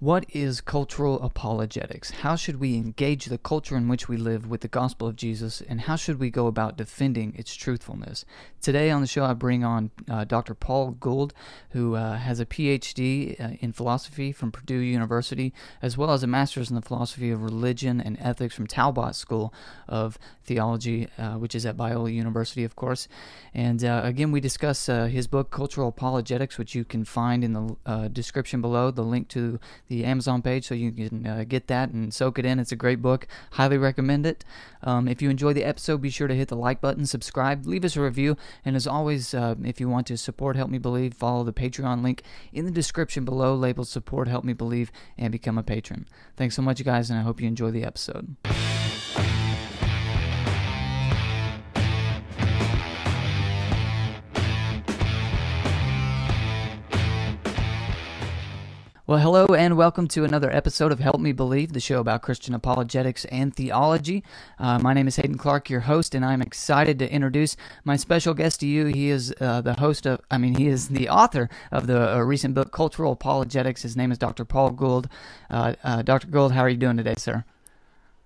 What is cultural apologetics? How should we engage the culture in which we live with the gospel of Jesus, and how should we go about defending its truthfulness? Today on the show, I bring on uh, Dr. Paul Gould, who uh, has a PhD uh, in philosophy from Purdue University, as well as a master's in the philosophy of religion and ethics from Talbot School of Theology, uh, which is at Biola University, of course. And uh, again, we discuss uh, his book, Cultural Apologetics, which you can find in the description below, the link to the Amazon page so you can uh, get that and soak it in. It's a great book. Highly recommend it. Um, if you enjoy the episode, be sure to hit the like button, subscribe, leave us a review, and as always, uh, if you want to support Help Me Believe, follow the Patreon link in the description below labeled Support Help Me Believe and become a patron. Thanks so much, guys, and I hope you enjoy the episode. Well, hello and welcome to another episode of Help Me Believe, the show about Christian apologetics and theology. Uh, my name is Hayden Clark, your host, and I'm excited to introduce my special guest to you. He is uh, the host of, I mean, he is the author of the uh, recent book, Cultural Apologetics. His name is Dr. Paul Gould. Uh, uh, Dr. Gould, how are you doing today, sir?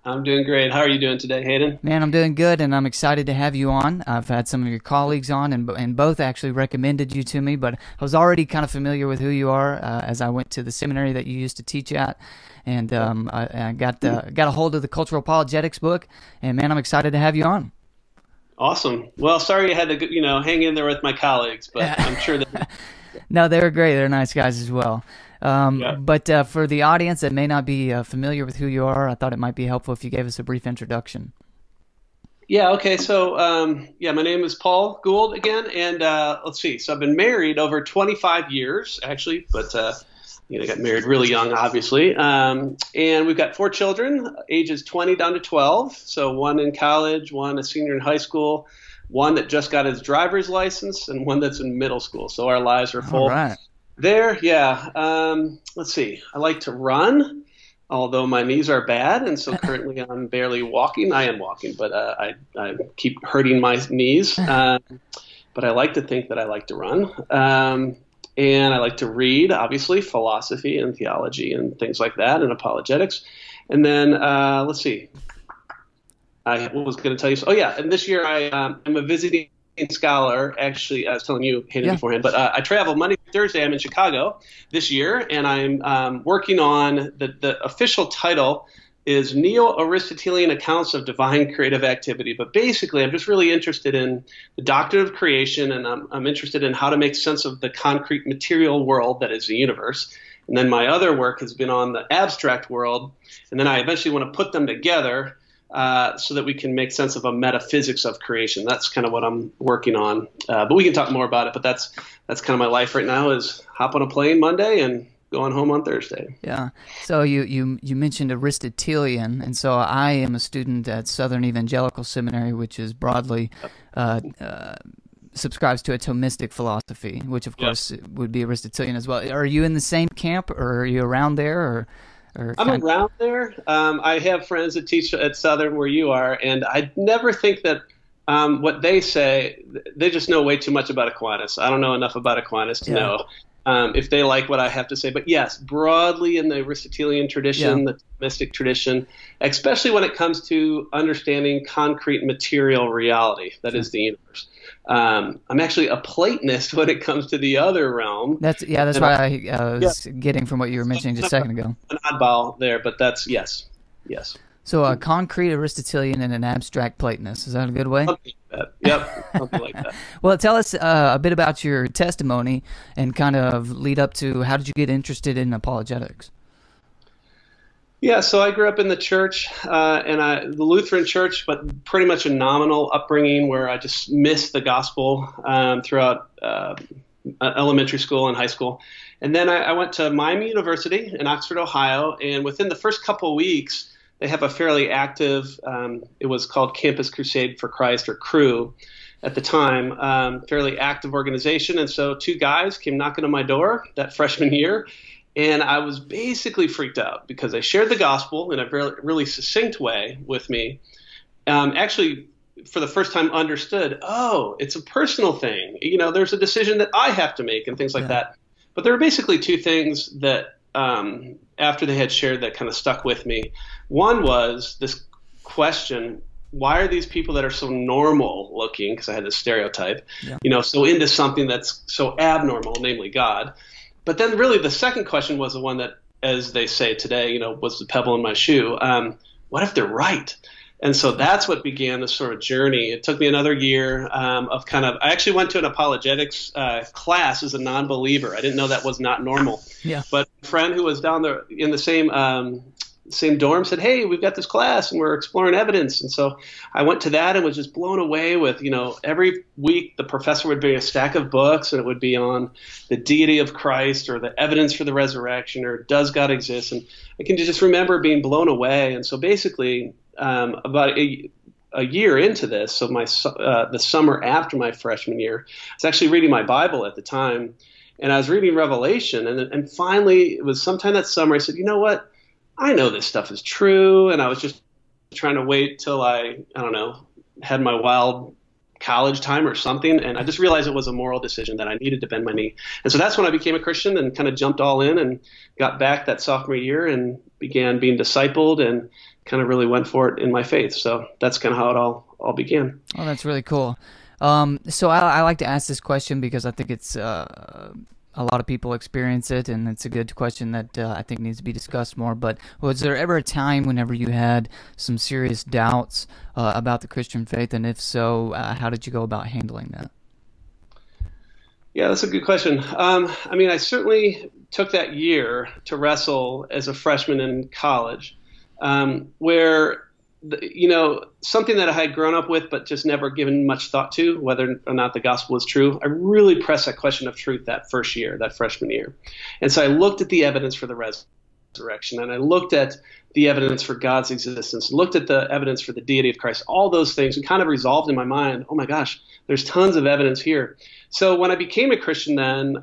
I'm doing great. How are you doing today, Hayden? Man, I'm doing good, and I'm excited to have you on. I've had some of your colleagues on, and and both actually recommended you to me, but I was already kind of familiar with who you are uh, as I went to the seminary that you used to teach at, and um, I, I, got uh, got a hold of the Cultural Apologetics book, and man, I'm excited to have you on. Awesome. Well, sorry you had to you know hang in there with my colleagues, but I'm sure that. no, they were great. They're nice guys as well. Um, yeah. But uh, for the audience that may not be uh, familiar with who you are, I thought it might be helpful if you gave us a brief introduction. Yeah, okay. So, um, yeah, my name is Paul Gould again. And uh, let's see. So, I've been married over 25 years, actually, but, uh, you know, I got married really young, obviously. Um, and we've got four children, ages 20 down to 12. So, one in college, one a senior in high school, one that just got his driver's license, and one that's in middle school. So, our lives are full. All right. There, yeah. Um, let's see. I like to run, although my knees are bad, and so currently I'm barely walking. I am walking, but uh, I, I keep hurting my knees. Um, but I like to think that I like to run. Um, and I like to read, obviously, philosophy and theology and things like that, and apologetics. And then uh, let's see. I was going to tell you. So, oh yeah, and this year I um, I'm a visiting scholar. Actually, I was telling you Hayden yeah. beforehand, but uh, I travel Monday Thursday. I'm in Chicago this year, and I'm um, working on the the official title is Neo-Aristotelian accounts of divine creative activity. But basically, I'm just really interested in the doctrine of creation, and I'm, I'm interested in how to make sense of the concrete material world that is the universe. And then my other work has been on the abstract world, and then I eventually want to put them together uh, so that we can make sense of a metaphysics of creation. That's kind of what I'm working on. Uh, but we can talk more about it. But that's that's kind of my life right now is hop on a plane Monday and going home on Thursday. Yeah. So you you you mentioned Aristotelian, and so I am a student at Southern Evangelical Seminary, which is broadly. Uh, uh, subscribes to a Thomistic philosophy, which of course would be Aristotelian as well. Are you in the same camp, or are you around there, or or I'm around there. Um, I have friends that teach at Southern where you are, and I never think that um, what they say, they just know way too much about Aquinas. I don't know enough about Aquinas to yeah. know um, if they like what I have to say. But yes, broadly in the Aristotelian tradition, yeah. the mystic tradition, especially when it comes to understanding concrete material reality, that yeah. is the universe. Um, I'm actually a Platonist when it comes to the other realm. That's yeah. That's and why I, I was yeah. getting from what you were mentioning just a second ago. An oddball there, but that's yes, yes. So a concrete Aristotelian and an abstract Platonist. Is that a good way? Something like. Yep, something like that. well, tell us uh, a bit about your testimony and kind of lead up to how did you get interested in apologetics? Yeah, so I grew up in the church, uh, and I, the Lutheran church, but pretty much a nominal upbringing where I just missed the gospel um, throughout uh, elementary school and high school. And then I, I, went to Miami University in Oxford, Ohio, and within the first couple weeks, they have a fairly active, um, it was called Campus Crusade for Christ, or Cru at the time, um, fairly active organization. And so two guys came knocking on my door that freshman year and I was basically freaked out because they shared the gospel in a very, really succinct way with me. Um, actually, for the first time, understood, oh, it's a personal thing. You know, there's a decision that I have to make and things like yeah. that. But there are basically two things that um, after they had shared that kind of stuck with me. One was this question why are these people that are so normal looking because i had this stereotype yeah. you know so into something that's so abnormal namely god but then really the second question was the one that as they say today you know was the pebble in my shoe um, what if they're right and so that's what began this sort of journey. It took me another year um, of kind of. I actually went to an apologetics uh, class as a non-believer. I didn't know that was not normal. Yeah. But a friend who was down there in the same um, same dorm said, "Hey, we've got this class and we're exploring evidence." And so I went to that and was just blown away with, you know, every week the professor would bring a stack of books and it would be on the deity of Christ or the evidence for the resurrection or does God exist? And I can just remember being blown away. And so basically, um, about a, a, year into this, so my uh, the summer after my freshman year, I was actually reading my Bible at the time, and I was reading Revelation, and and finally it was sometime that summer I said, you know what, I know this stuff is true, and I was just trying to wait till I I don't know had my wild college time or something and i just realized it was a moral decision that i needed to bend my knee and so that's when i became a christian and kind of jumped all in and got back that sophomore year and began being discipled and kind of really went for it in my faith. So that's kind of how it all all began. Oh, that's really cool. Um, so I, I, like to ask this question because I think it's uh, a lot of people experience it, and it's a good question that uh, I think needs to be discussed more. But was there ever a time whenever you had some serious doubts uh, about the Christian faith, and if so, uh, how did you go about handling that? Yeah, that's a good question. Um, I mean, I certainly took that year to wrestle as a freshman in college um, where you know something that I had grown up with but just never given much thought to whether or not the gospel was true. I really pressed that question of truth that first year, that freshman year, and so I looked at the evidence for the resurrection and I looked at the evidence for God's existence, looked at the evidence for the deity of Christ, all those things, and kind of resolved in my mind, oh my gosh, there's tons of evidence here. So when I became a Christian, then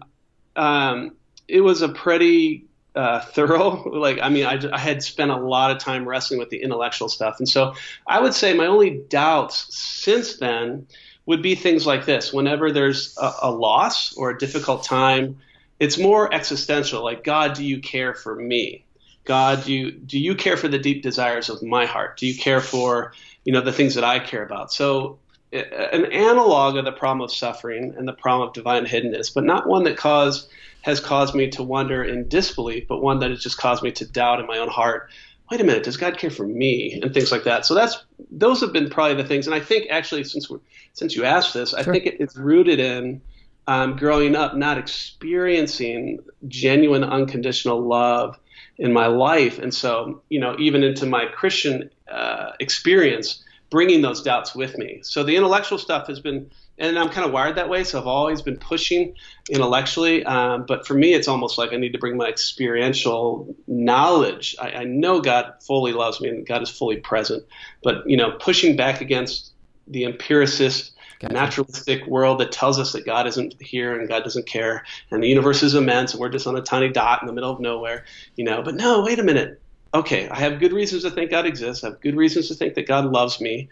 um, it was a pretty uh, thorough. Like, I mean, I, I, had spent a lot of time wrestling with the intellectual stuff. And so I would say my only doubts since then would be things like this. Whenever there's a, a loss or a difficult time, it's more existential. Like, God, do you care for me? God, do you, do you care for the deep desires of my heart? Do you care for, you know, the things that I care about? So an analog of the problem of suffering and the problem of divine hiddenness, but not one that caused – has caused me to wonder in disbelief, but one that has just caused me to doubt in my own heart. Wait a minute, does God care for me and things like that? So that's those have been probably the things. And I think actually, since we're since you asked this, I think it, it's rooted in um, growing up not experiencing genuine unconditional love in my life, and so you know even into my Christian uh, experience, bringing those doubts with me. So the intellectual stuff has been and I'm kind of wired that way, so I've always been pushing intellectually. Um, but for me, it's almost like I need to bring my experiential knowledge. I, I, know God fully loves me and God is fully present, but you know, pushing back against the empiricist, gotcha. naturalistic world that tells us that God isn't here and God doesn't care, and the universe is immense, and we're just on a tiny dot in the middle of nowhere. You know, but no, wait a minute. Okay, I have good reasons to think God exists. I have good reasons to think that God loves me,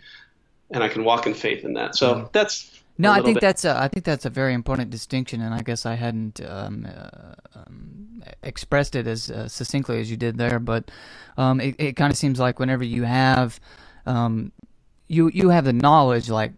and I can walk in faith in that. So mm. that's no, I think bit. that's a, I think that's a very important distinction, and I guess I hadn't um, uh, um, expressed it as uh, succinctly as you did there. But um, it, it kind of seems like whenever you have um, you you have the knowledge, like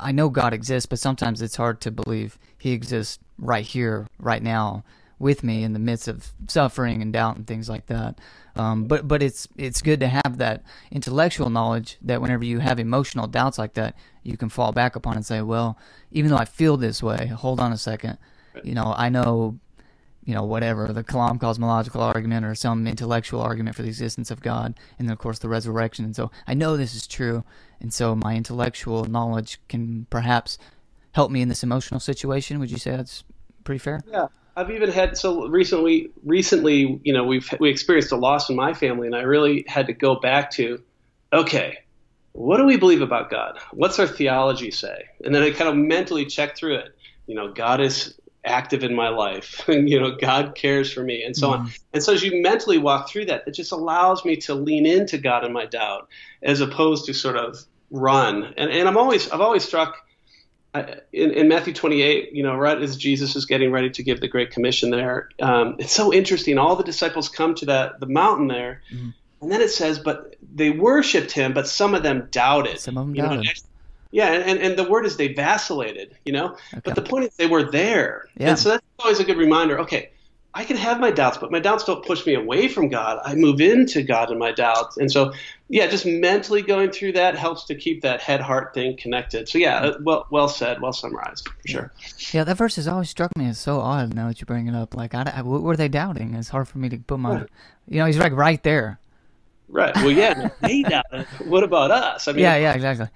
I know God exists, but sometimes it's hard to believe He exists right here, right now, with me in the midst of suffering and doubt and things like that. Um, but but it's it's good to have that intellectual knowledge that whenever you have emotional doubts like that, you can fall back upon and say, well, even though I feel this way, hold on a second, you know, I know, you know, whatever the Kalam cosmological argument or some intellectual argument for the existence of God, and then of course the resurrection. And so I know this is true, and so my intellectual knowledge can perhaps help me in this emotional situation. Would you say that's pretty fair? Yeah. I've even had so recently. Recently, you know, we've we experienced a loss in my family, and I really had to go back to, okay, what do we believe about God? What's our theology say? And then I kind of mentally check through it. You know, God is active in my life, and you know, God cares for me, and so mm-hmm. on. And so as you mentally walk through that, it just allows me to lean into God in my doubt, as opposed to sort of run. And and I'm always I've always struck I, in, in, Matthew 28, you know, right as Jesus is getting ready to give the Great Commission there, um, it's so interesting. All the disciples come to that the mountain there, mm-hmm. and then it says, but they worshipped him, but some of them doubted. Some of them doubted. Know, yeah, and, and the word is they vacillated, you know. Okay. But the point is they were there, yeah. and so that's always a good reminder. Okay, I can have my doubts, but my doubts don't push me away from God. I move into God in my doubts. And so, yeah, just mentally going through that helps to keep that head heart thing connected. So, yeah, uh, well, well said, well summarized, for sure. Yeah, that verse has always struck me as so odd now that you bring it up. Like, I, I, what were they doubting? It's hard for me to put my, right. you know, he's like right there. Right. Well, yeah, they doubted. What about us? I mean, yeah, yeah, exactly.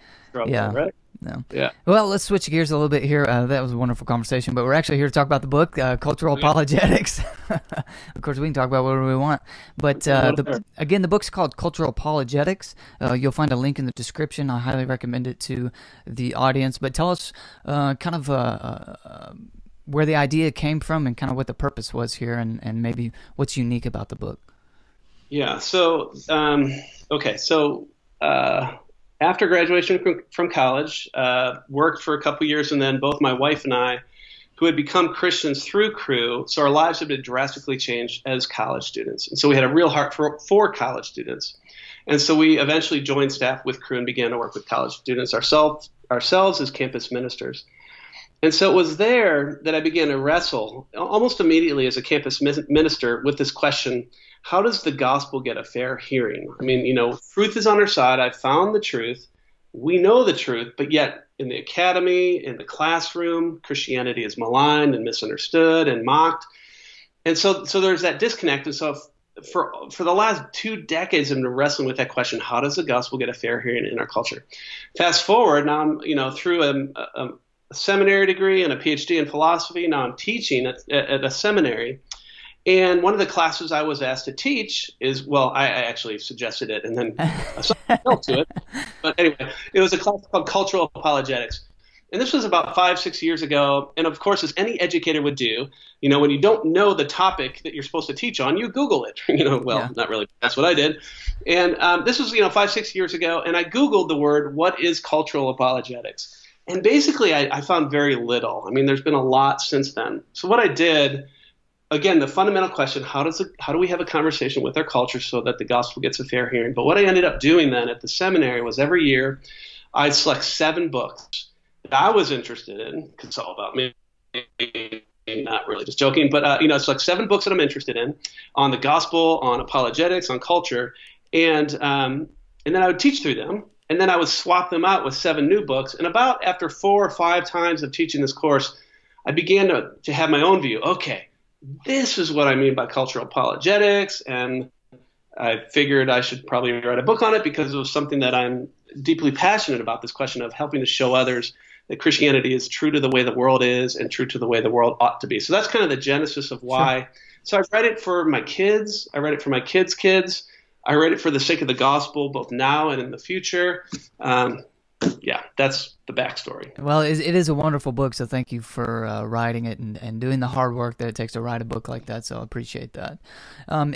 yeah. Right? No. Yeah. Well, let's switch gears a little bit here. Uh, that was a wonderful conversation, but we're actually here to talk about the book, uh, Cultural Apologetics. of course, we can talk about whatever we want. But uh, the, again, the book's called Cultural Apologetics. Uh, you'll find a link in the description. I highly recommend it to the audience. But tell us uh, kind of uh, where the idea came from and kind of what the purpose was here and, and maybe what's unique about the book. Yeah. So, um, okay. So, after graduation from college, uh, worked for a couple years, and then both my wife and I, who had become Christians through Cru, so our lives had been drastically changed as college students. And so we had a real heart for, for college students. And so we eventually joined staff with Cru and began to work with college students ourselves, ourselves as campus ministers. And so it was there that I began to wrestle almost immediately as a campus minister with this question how does the gospel get a fair hearing? I mean, you know, truth is on our side. I found the truth. We know the truth, but yet in the academy, in the classroom, Christianity is maligned and misunderstood and mocked. And so, so there's that disconnect. And so, for for the last two decades, I've been wrestling with that question: How does the gospel get a fair hearing in our culture? Fast forward, now I'm you know through a, a, a seminary degree and a PhD in philosophy. Now I'm teaching at, at a seminary, and one of the classes I was asked to teach is well, I, I actually suggested it and then fell to it. But anyway, it was a class called Cultural Apologetics. And this was about five, six years ago. And of course, as any educator would do, you know, when you don't know the topic that you're supposed to teach on, you Google it. you know, well, yeah. not really. That's what I did. And um, this was, you know, five, six years ago. And I Googled the word, what is cultural apologetics? And basically, I, I found very little. I mean, there's been a lot since then. So what I did again, the fundamental question: how does it, how do we have a conversation with our culture so that the gospel gets a fair hearing? But what I ended up doing then at the seminary was every year I'd select seven books that I was interested in. It's all about me. Not really, just joking. But uh, you know, it's like seven books that I'm interested in on the gospel, on apologetics, on culture, and um, and then I would teach through them. And then I would swap them out with seven new books. And about after four or five times of teaching this course, I began to, to have my own view. Okay, this is what I mean by cultural apologetics. And I figured I should probably write a book on it because it was something that I'm deeply passionate about this question of helping to show others that Christianity is true to the way the world is and true to the way the world ought to be. So that's kind of the genesis of why. Sure. So I read it for my kids. I read it for my kids' kids. I read it for the sake of the gospel, both now and in the future. Um, yeah, that's the backstory. Well, it is a wonderful book, so thank you for uh, writing it and, and doing the hard work that it takes to write a book like that. So I appreciate that. Um,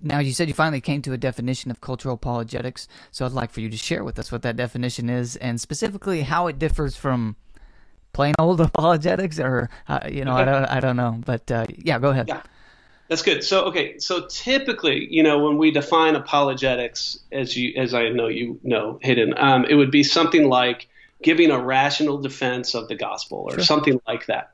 now, you said you finally came to a definition of cultural apologetics, so I'd like for you to share with us what that definition is and specifically how it differs from plain old apologetics, or uh, you know, I don't, I don't know, but uh, yeah, go ahead. Yeah. That's good. So okay, so typically, you know, when we define apologetics, as you as I know you know, Hayden, um, it would be something like giving a rational defense of the gospel or sure. something like that.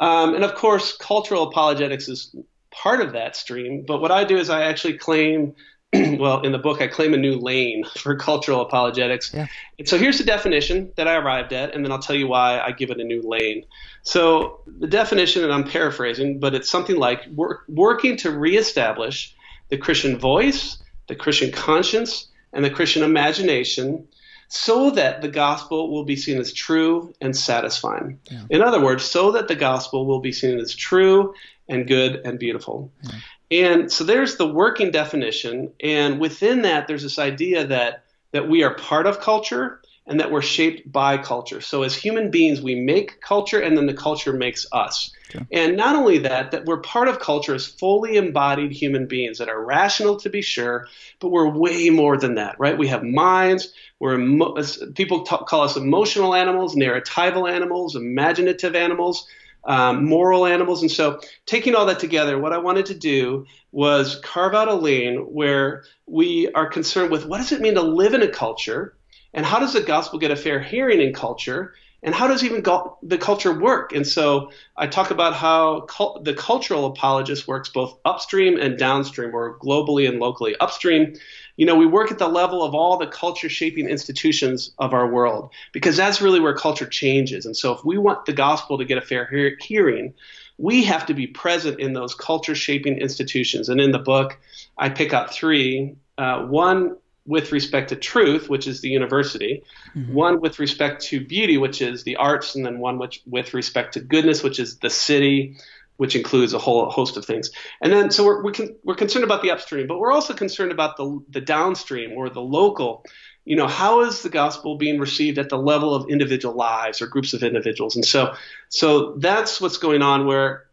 Um, and of course, cultural apologetics is part of that stream. But what I do is I actually claim well, in the book, I claim a new lane for cultural apologetics. Yeah. And so here's the definition that I arrived at, and then I'll tell you why I give it a new lane. So the definition, and I'm paraphrasing, but it's something like work, working to reestablish the Christian voice, the Christian conscience, and the Christian imagination so that the gospel will be seen as true and satisfying. Yeah. In other words, so that the gospel will be seen as true and good and beautiful. Yeah. And so there's the working definition, and within that, there's this idea that that we are part of culture and that we're shaped by culture. So as human beings, we make culture and then the culture makes us. Okay. And not only that, that we're part of culture as fully embodied human beings that are rational to be sure, but we're way more than that, right? We have minds. We're emo- people t- call us emotional animals, narratival animals, imaginative animals. Um, moral animals. And so, taking all that together, what I wanted to do was carve out a lane where we are concerned with what does it mean to live in a culture and how does the gospel get a fair hearing in culture? And how does even go- the culture work? And so i talk about how cult- the cultural apologist works both upstream and downstream. Or globally and locally upstream. You know we work at the level of all the culture shaping institutions of our world because that's really where culture changes. And so if we want the gospel to get a fair he- hearing we have to be present in those culture shaping institutions. And in the book i pick out three uh, one with respect to truth, which is the university, mm-hmm. one with respect to beauty, which is the arts, and then one which, with respect to goodness, which is the city, which includes a whole host of things. And then, so we're, we're, con- we're concerned about the upstream, but we're also concerned about the, the downstream or the local. You know, how is the gospel being received at the level of individual lives or groups of individuals? And so, so that's what's going on where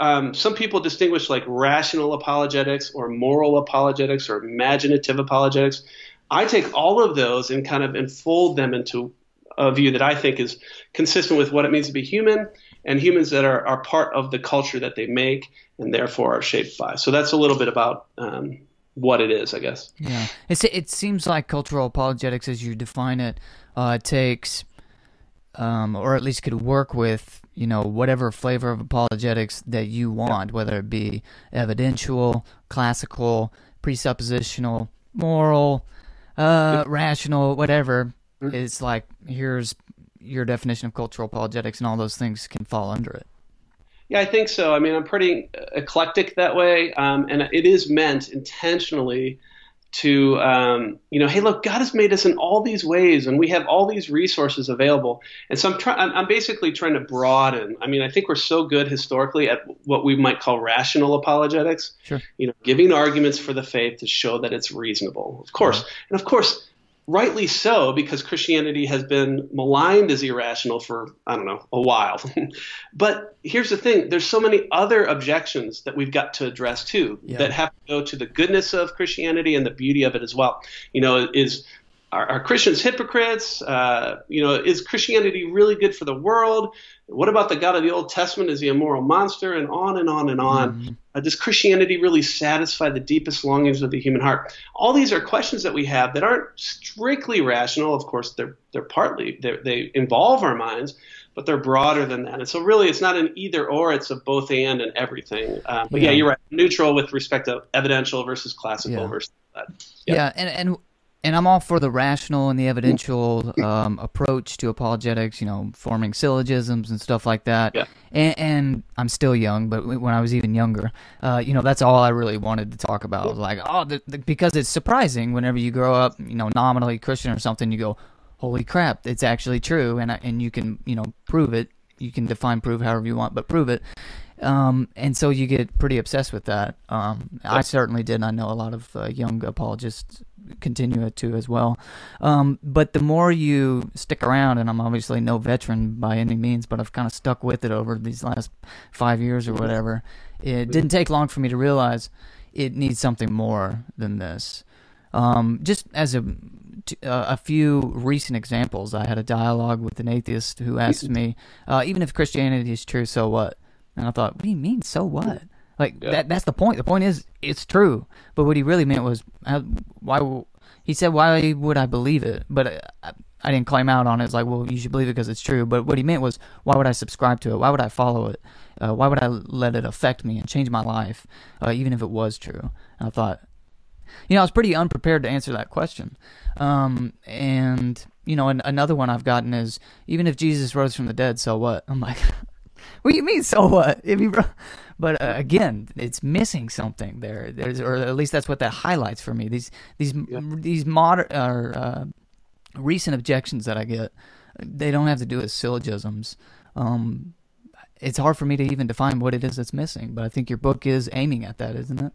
um, some people distinguish like rational apologetics or moral apologetics or imaginative apologetics. I take all of those and kind of enfold them into a view that I think is consistent with what it means to be human and humans that are, are part of the culture that they make and therefore are shaped by. So that's a little bit about um, what it is, I guess. Yeah, it's, it seems like cultural apologetics, as you define it, uh, takes um, or at least could work with, you know, whatever flavor of apologetics that you want, whether it be evidential, classical, presuppositional, moral, uh, rational, whatever. It's like here's your definition of cultural apologetics, and all those things can fall under it. Yeah, I think so. I mean, I'm pretty eclectic that way, um, and it is meant intentionally to um, you know hey look god has made us in all these ways and we have all these resources available. And so i'm trying i'm basically trying to broaden. I mean i think we're so good historically at what we might call rational apologetics. Sure. you know giving arguments for the faith to show that it's reasonable. Of course. And of course rightly so, because Christianity has been maligned as irrational for, I don't know, a while. but here's the thing there's so many other objections that we've got to address too yeah. that have to go to the goodness of Christianity and the beauty of it as well. You know, is are, are Christians hypocrites? Uh, you know, is Christianity really good for the world? What about the God of the Old Testament? Is he a moral monster? And on and on and on. Mm-hmm. Uh, does Christianity really satisfy the deepest longings of the human heart? All these are questions that we have that aren't strictly rational. Of course, they're they're partly they're, they involve our minds, but they're broader than that. And so, really, it's not an either or; it's a both and and everything. Um, but yeah. yeah. you're right. Neutral with respect to evidential versus classical yeah. versus that. Yeah. yeah, and and and I'm all for the rational and the evidential um, approach to apologetics, you know, forming syllogisms and stuff like that. Yeah. And, and I'm still young, but when I was even younger, uh, you know, that's all I really wanted to talk about. Was like, oh, the, the, because it's surprising whenever you grow up, you know, nominally Christian or something, you go, holy crap, it's actually true, and I, and you can, you know, prove it. You can define prove however you want, but prove it. Um, and so you get pretty obsessed with that. Um, I certainly did. I know a lot of uh, young apologists continue it to as well. Um, but the more you stick around, and I'm obviously no veteran by any means, but I've kind of stuck with it over these last five years or whatever. It didn't take long for me to realize it needs something more than this. Um, just as a uh, a few recent examples, I had a dialogue with an atheist who asked me, uh, even if Christianity is true, so what? And I thought, what do you mean, so what? Like yeah. that that's the point. The point is it's true. But what he really meant was why he said why would I believe it? But I, uh, I didn't claim out on it. It's like, well, you should believe it because it's true. But what he meant was, why would I subscribe to it? Why would I follow it? Uh, why would I let it affect me and change my life, uh, even if it was true? And I thought, you know, I was pretty unprepared to answer that question. Um, and you know, an, another one I've gotten is, even if Jesus rose from the dead, so what? I'm like, what do you mean, so what? If he, but uh, again, it's missing something there. There's, or at least that's what that highlights for me. These these yeah. these modern or uh, recent objections that I get, they don't have to do with syllogisms. Um, it's hard for me to even define what it is that's missing. But I think your book is aiming at that, isn't it?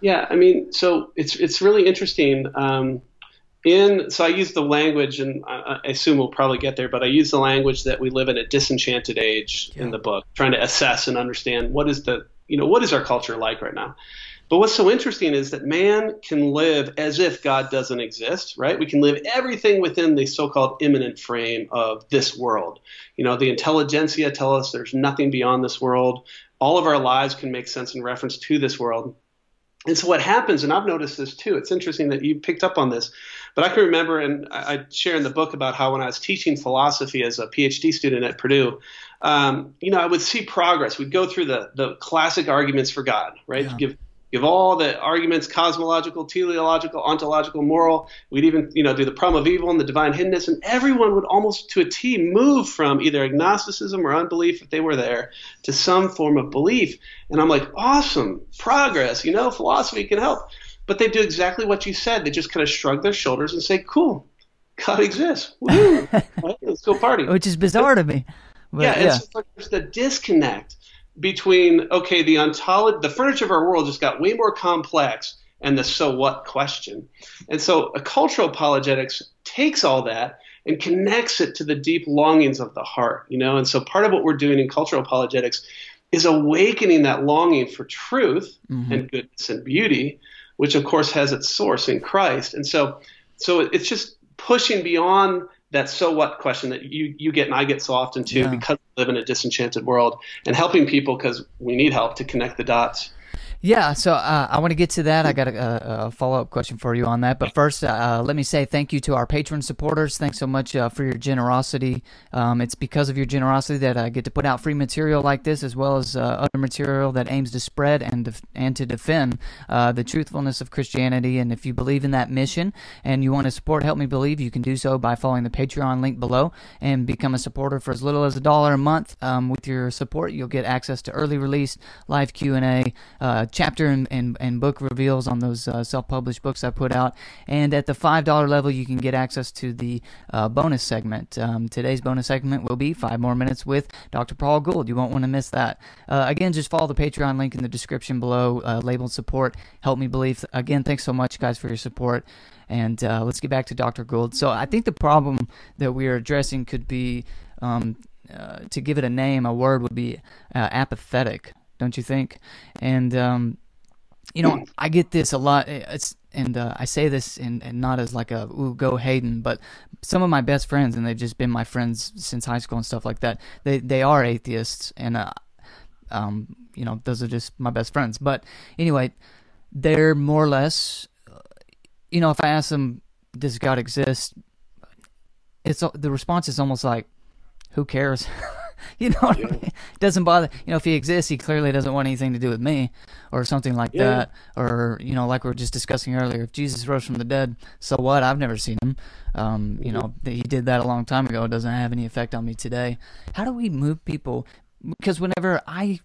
Yeah, I mean, so it's it's really interesting. Um, in so I use the language, and I, I, assume we'll probably get there, but I use the language that we live in a disenchanted age yeah. in the book, trying to assess and understand what is the you know what is our culture like right now. But what's so interesting is that man can live as if God doesn't exist, right? We can live everything within the so-called immanent frame of this world. You know, the intelligentsia tell us there's nothing beyond this world. All of our lives can make sense in reference to this world. And so what happens, and I've noticed this too, it's interesting that you picked up on this, but I can remember, and I share in the book about how when I was teaching philosophy as a PhD student at Purdue, um, you know, I would see progress. We'd go through the, the classic arguments for God, right? Yeah. Give give all the arguments cosmological teleological ontological moral we'd even you know do the problem of evil and the divine hiddenness and everyone would almost to a t move from either agnosticism or unbelief if they were there to some form of belief and i'm like awesome progress you know philosophy can help but they do exactly what you said they just kind of shrug their shoulders and say cool god exists right? let's go party which is bizarre to me but, yeah, yeah. it's like there's the disconnect between okay, the ontology, the furniture of our world just got way more complex, and the so what question. And so, a cultural apologetics takes all that and connects it to the deep longings of the heart, you know. And so, part of what we're doing in cultural apologetics is awakening that longing for truth mm-hmm. and goodness and beauty, which of course has its source in Christ. And so, so it's just pushing beyond that so what question that you, you get and I get so often too yeah. because we live in a disenchanted world and helping people because we need help to connect the dots. Yeah, so uh, I want to get to that. I got a, a follow up question for you on that. But first, uh, let me say thank you to our patron supporters. Thanks so much uh, for your generosity. Um, it's because of your generosity that I get to put out free material like this, as well as uh, other material that aims to spread and def- and to defend uh, the truthfulness of Christianity. And if you believe in that mission and you want to support Help Me Believe, you can do so by following the Patreon link below and become a supporter for as little as a dollar a month. Um, with your support, you'll get access to early release, live Q and A uh, chapter and, and, and, book reveals on those uh, self-published books I put out. And at the $5 level, you can get access to the uh, bonus segment. Um, today's bonus segment will be five more minutes with Dr. Paul Gould. You won't want to miss that. Uh, again, just follow the Patreon link in the description below, labeled support. Help me believe. Again, thanks so much, guys, for your support. And uh, let's get back to Dr. Gould. So I think the problem that we are addressing could be um, uh, to give it a name, a word would be uh, apathetic don't you think? And um, you know, I get this a lot. It's and uh, I say this and, and not as like a ooh go Hayden, but some of my best friends and they've just been my friends since high school and stuff like that. They they are atheists and uh, um, you know those are just my best friends. But anyway, they're more or less, uh, you know, if I ask them, does God exist? It's the response is almost like, who cares? you know yeah. I mean? It doesn't bother. You know, if he exists, he clearly doesn't want anything to do with me, or something like yeah. that. Or you know, like we were just discussing earlier, if Jesus rose from the dead, so what? I've never seen him. Um, you know, he did that a long time ago. It doesn't have any effect on me today. How do we move people? Because whenever I,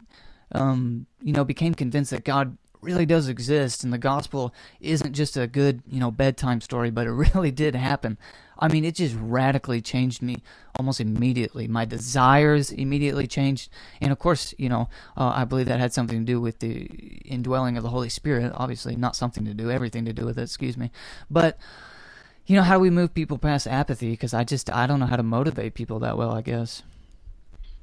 um, you know, became convinced that God really does exist and the gospel isn't just a good, you know, bedtime story, but it really did happen. I mean, it just radically changed me almost immediately. My desires immediately changed. And of course, you know, uh, I believe that had something to do with the indwelling of the Holy Spirit. Obviously, not something to do, everything to do with it, excuse me. But, you know, how do we move people past apathy? Because I just, I don't know how to motivate people that well, I guess.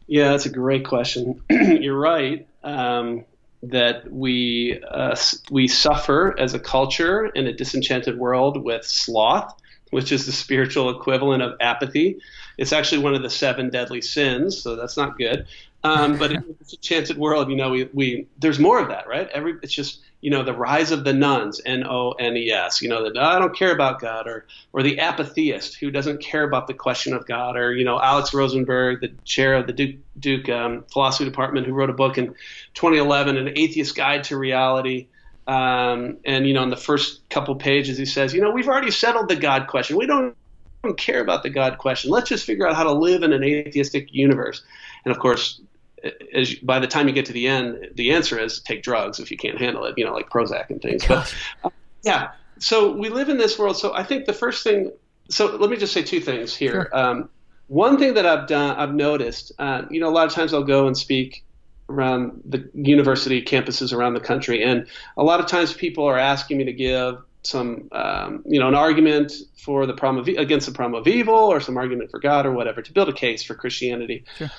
Yeah, that's a great question. You're right. Um, that we uh, we suffer as a culture in a disenchanted world with sloth, which is the spiritual equivalent of apathy. It's actually one of the seven deadly sins, so that's not good. Um, but in a chanted world, you know, we, we there's more of that, right? Every it's just you know the rise of the nones, N O N E S. You know that I don't care about God, or or the apatheist who doesn't care about the question of God, or you know Alex Rosenberg, the chair of the Duke, Duke um, philosophy department, who wrote a book in 2011, an atheist guide to reality. Um, and you know, in the first couple pages, he says, you know, we've already settled the God question. We don't, don't care about the God question. Let's just figure out how to live in an atheistic universe. And of course, as by the time you get to the end, the answer is take drugs if you can't handle it. You know, like Prozac and things. But uh, yeah, so we live in this world. So I think the first thing. So let me just say two things here. Sure. Um, one thing that I've done, I've noticed. Uh, you know, a lot of times I'll go and speak around the university campuses around the country, and a lot of times people are asking me to give some um, you know an argument for the problem of against the problem of evil or some argument for God or whatever to build a case for Christianity. Sure.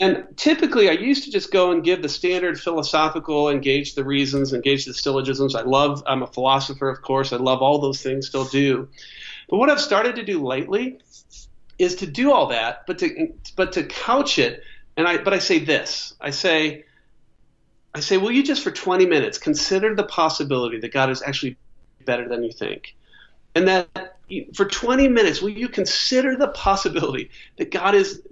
And typically, I used to just go and give the standard philosophical, engage the reasons, engage the syllogisms. I love. I'm a philosopher, of course. I love all those things, still do. But what I've started to do lately is to do all that, but to but to couch it. And I but I say this. I say. I say, will you just for 20 minutes consider the possibility that God is actually better than you think. And that for 20 minutes, will you consider the possibility that God is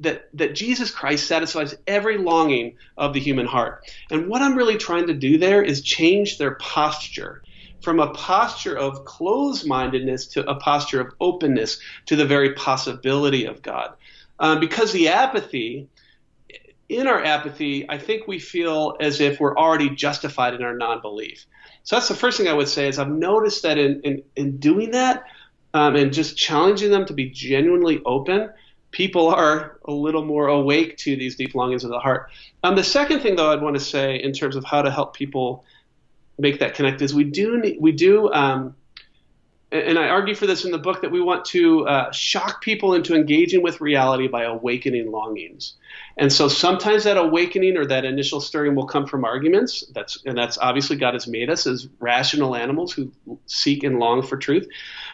that that Jesus Christ satisfies every longing of the human heart. And what I'm really trying to do there is change their posture from a posture of closed-mindedness to a posture of openness to the very possibility of God. Um, because the apathy, in our apathy, I think we feel as if we're already justified in our non-belief. So that's the first thing I would say is I've noticed that in, in, in doing that um, and just challenging them to be genuinely open, people are a little more awake to these deep longings of the heart. Um, the second thing, though, I'd want to say in terms of how to help people make that connect is we do we do um, and I argue for this in the book that we want to uh, shock people into engaging with reality by awakening longings. And so sometimes that awakening or that initial stirring will come from arguments. That's and that's obviously God has made us as rational animals who seek and long for truth.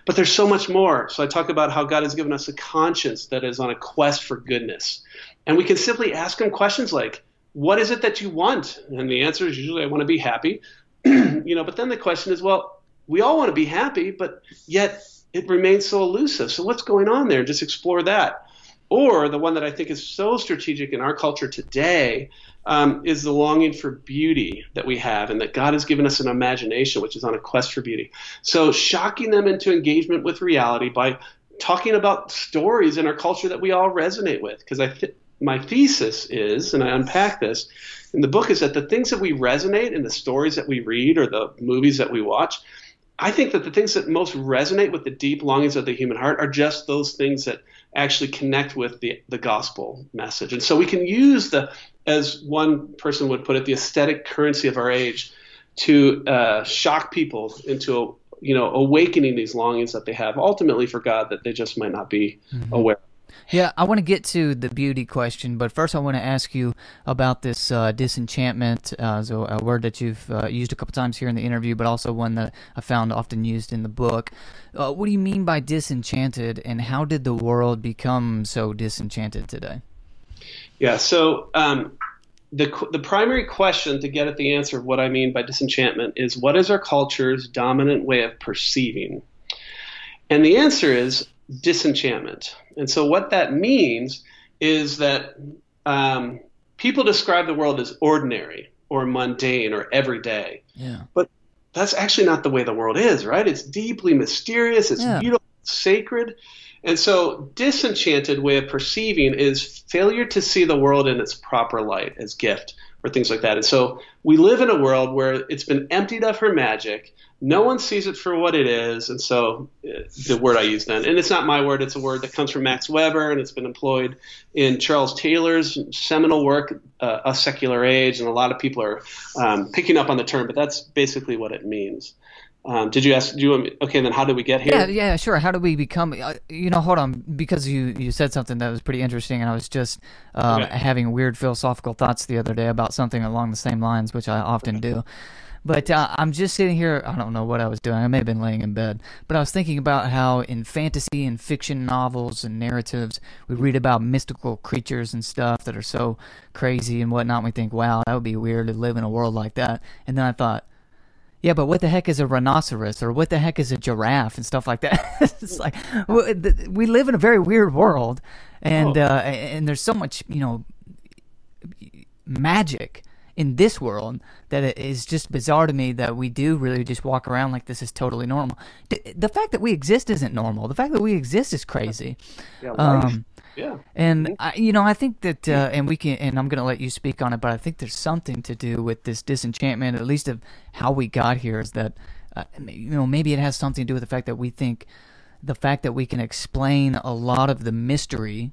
But there's so much more. So I talk about how God has given us a conscience that is on a quest for goodness. And we can simply ask him questions like, what is it that you want? And the answer is usually I want to be happy. you know, but then the question is, well, we all want to be happy, but yet it remains so elusive. So what's going on there? Just explore that. Or the one that I think is so strategic in our culture today um, is the longing for beauty that we have, and that God has given us an imagination which is on a quest for beauty. So shocking them into engagement with reality by talking about stories in our culture that we all resonate with. Because I th- my thesis is, and I unpack this in the book, is that the things that we resonate in the stories that we read or the movies that we watch I think that the things that most resonate with the deep longings of the human heart are just those things that actually connect with the, the gospel message. And so we can use the, as one person would put it, the aesthetic currency of our age to uh, shock people into, you know, awakening these longings that they have ultimately for God that they just might not be mm-hmm. aware yeah, I want to get to the beauty question, but first I want to ask you about this uh, disenchantment, uh, so a word that you've uh, used a couple times here in the interview, but also one that I found often used in the book. Uh, what do you mean by disenchanted, and how did the world become so disenchanted today? Yeah, so um, the the primary question to get at the answer of what I mean by disenchantment is what is our culture's dominant way of perceiving? And the answer is disenchantment. And so what that means is that um, people describe the world as ordinary or mundane or everyday. Yeah. But that's actually not the way the world is, right? It's deeply mysterious, it's yeah. beautiful, sacred. And so, disenchanted way of perceiving is failure to see the world in its proper light as gift or things like that. And so, we live in a world where it's been emptied of her magic no one sees it for what it is, and so uh, the word I use then, and it's not my word; it's a word that comes from Max Weber, and it's been employed in Charles Taylor's seminal work, uh, "A Secular Age," and a lot of people are um, picking up on the term, but that's basically what it means. Um, did you ask? Do you want me, okay? Then how did we get here? Yeah, yeah, sure. How did we become? Uh, you know, hold on, because you you said something that was pretty interesting, and I was just um, okay. having weird philosophical thoughts the other day about something along the same lines, which I often do. But uh, I'm just sitting here. I don't know what I was doing. I may have been laying in bed, but I was thinking about how in fantasy and fiction novels and narratives, we read about mystical creatures and stuff that are so crazy and whatnot. We think, wow, that would be weird to live in a world like that. And then I thought, yeah, but what the heck is a rhinoceros or what the heck is a giraffe and stuff like that? it's like we live in a very weird world, and oh. uh, and there's so much you know magic in this world that it is just bizarre to me that we do really just walk around like this is totally normal. The fact that we exist isn't normal. The fact that we exist is crazy. Yeah. Um, yeah. And. I, you know, I think that, uh, and we can, and I'm going to let you speak on it, but I think there's something to do with this disenchantment, at least of how we got here. Is that, uh, you know, maybe it has something to do with the fact that we think, the fact that we can explain a lot of the mystery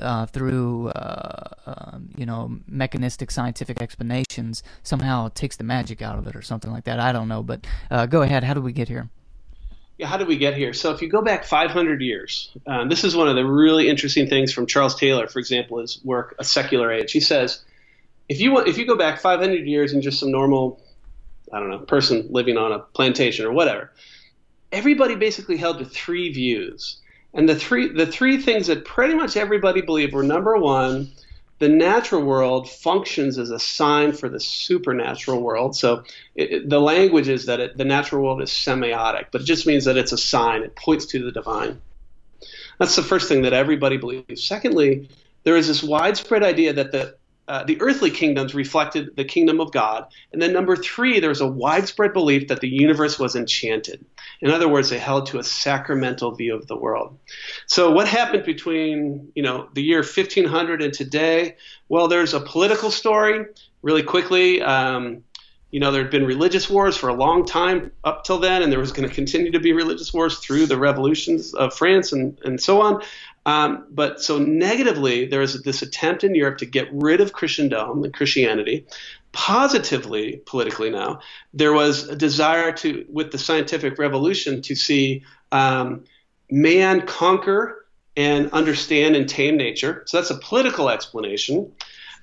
uh, through uh, um, you know mechanistic scientific explanations somehow takes the magic out of it or something like that. I don't know, but uh, go ahead. How do we get here? How did we get here? So if you go back 500 years, um, this is one of the really interesting things from Charles Taylor, for example, his work A Secular Age. He says if you want, if you go back 500 years and just some normal, I don't know, person living on a plantation or whatever, everybody basically held to three views. And the three the three things that pretty much everybody believed were number one, the natural world functions as a sign for the supernatural world. So it, the language is that it, the natural world is semiotic, but it just means that it's a sign. It points to the divine. That's the first thing that everybody believes. Secondly, there is this widespread idea that the uh, the earthly kingdoms reflected the kingdom of God. And then number three, there's a widespread belief that the universe was enchanted. In other words, they held to a sacramental view of the world. So what happened between, you know, the year 1500 and today? Well, there's a political story really quickly. Um, you know, there had been religious wars for a long time up till then, and there was going to continue to be religious wars through the revolutions of France and, and so on. Um, but so negatively, there is this attempt in Europe to get rid of Christendom and Christianity. Positively, politically now, there was a desire to, with the scientific revolution, to see um, man conquer and understand and tame nature. So that's a political explanation.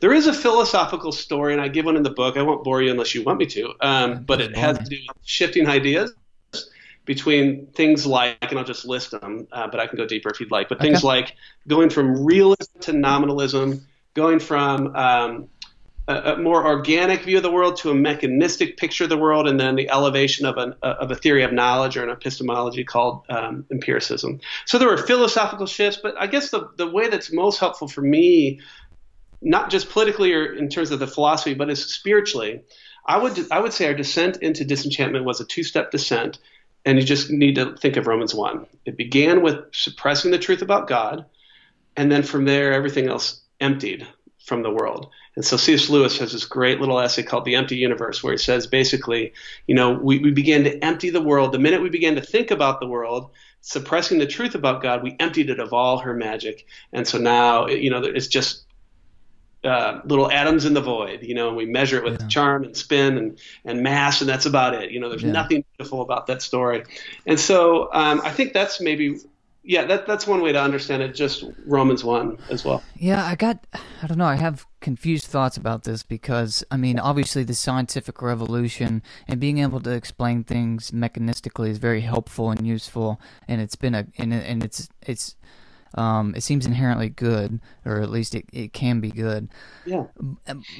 There is a philosophical story, and I give one in the book. I won't bore you unless you want me to, um, but it has to do with shifting ideas between things like, and I'll just list them, uh, but I can go deeper if you'd like, but things okay. like going from realism to nominalism, going from um, a, more organic view of the world to a mechanistic picture of the world, and then the elevation of, an, of a theory of knowledge or an epistemology called um, empiricism. So there were philosophical shifts, but I guess the, the way that's most helpful for me, not just politically or in terms of the philosophy, but as spiritually, I would I would say our descent into disenchantment was a two-step descent and you just need to think of Romans 1. It began with suppressing the truth about God, and then from there, everything else emptied from the world. And so C.S. Lewis has this great little essay called The Empty Universe, where he says basically, you know, we, we began to empty the world. The minute we began to think about the world, suppressing the truth about God, we emptied it of all her magic. And so now, you know, it's just uh, little atoms in the void, you know, and we measure it with yeah. charm and spin and, and mass, and that's about it. You know, there's yeah. nothing beautiful about that story. And so um, I think that's maybe, yeah, that, that's one way to understand it, just Romans 1 as well. Yeah, I got, I don't know, I have confused thoughts about this because, I mean, obviously the scientific revolution and being able to explain things mechanistically is very helpful and useful, and it's been a, and, and it's, it's, um, it seems inherently good, or at least it, it can be good. Yeah.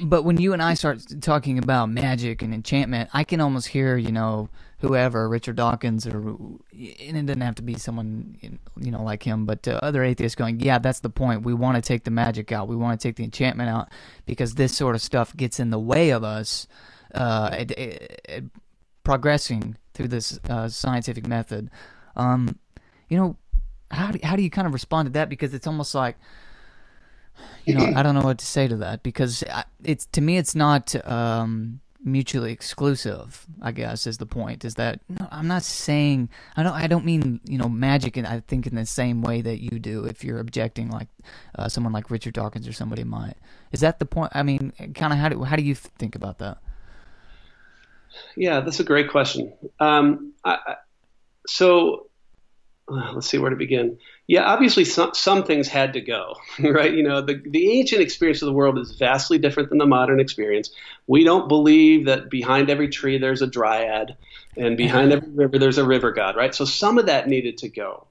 But when you and I start talking about magic and enchantment, I can almost hear, you know, whoever, Richard Dawkins, or and it doesn't have to be someone, you know, like him, but uh, other atheists going, yeah, that's the point. We want to take the magic out. We want to take the enchantment out because this sort of stuff gets in the way of us uh, it, it, it, progressing through this uh, scientific method. Um, you know, how do, how do you kind of respond to that? Because it's almost like, you know, I don't know what to say to that because it's to me it's not um, mutually exclusive. I guess is the point. Is that no, I'm not saying I don't I don't mean you know magic. And I think in the same way that you do. If you're objecting like uh, someone like Richard Dawkins or somebody might, is that the point? I mean, kind of how do how do you think about that? Yeah, that's a great question. Um, I, so let's see where to begin. Yeah, obviously some, some things had to go, right? You know, the, the ancient experience of the world is vastly different than the modern experience. We don't believe that behind every tree there's a dryad and behind every river there's a river god, right? So some of that needed to go.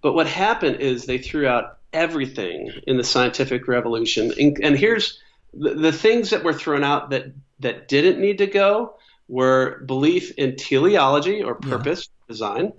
But what happened is they threw out everything in the scientific revolution. And, and here's the, the things that were thrown out that, that didn't need to go were belief in teleology or purpose, yeah. design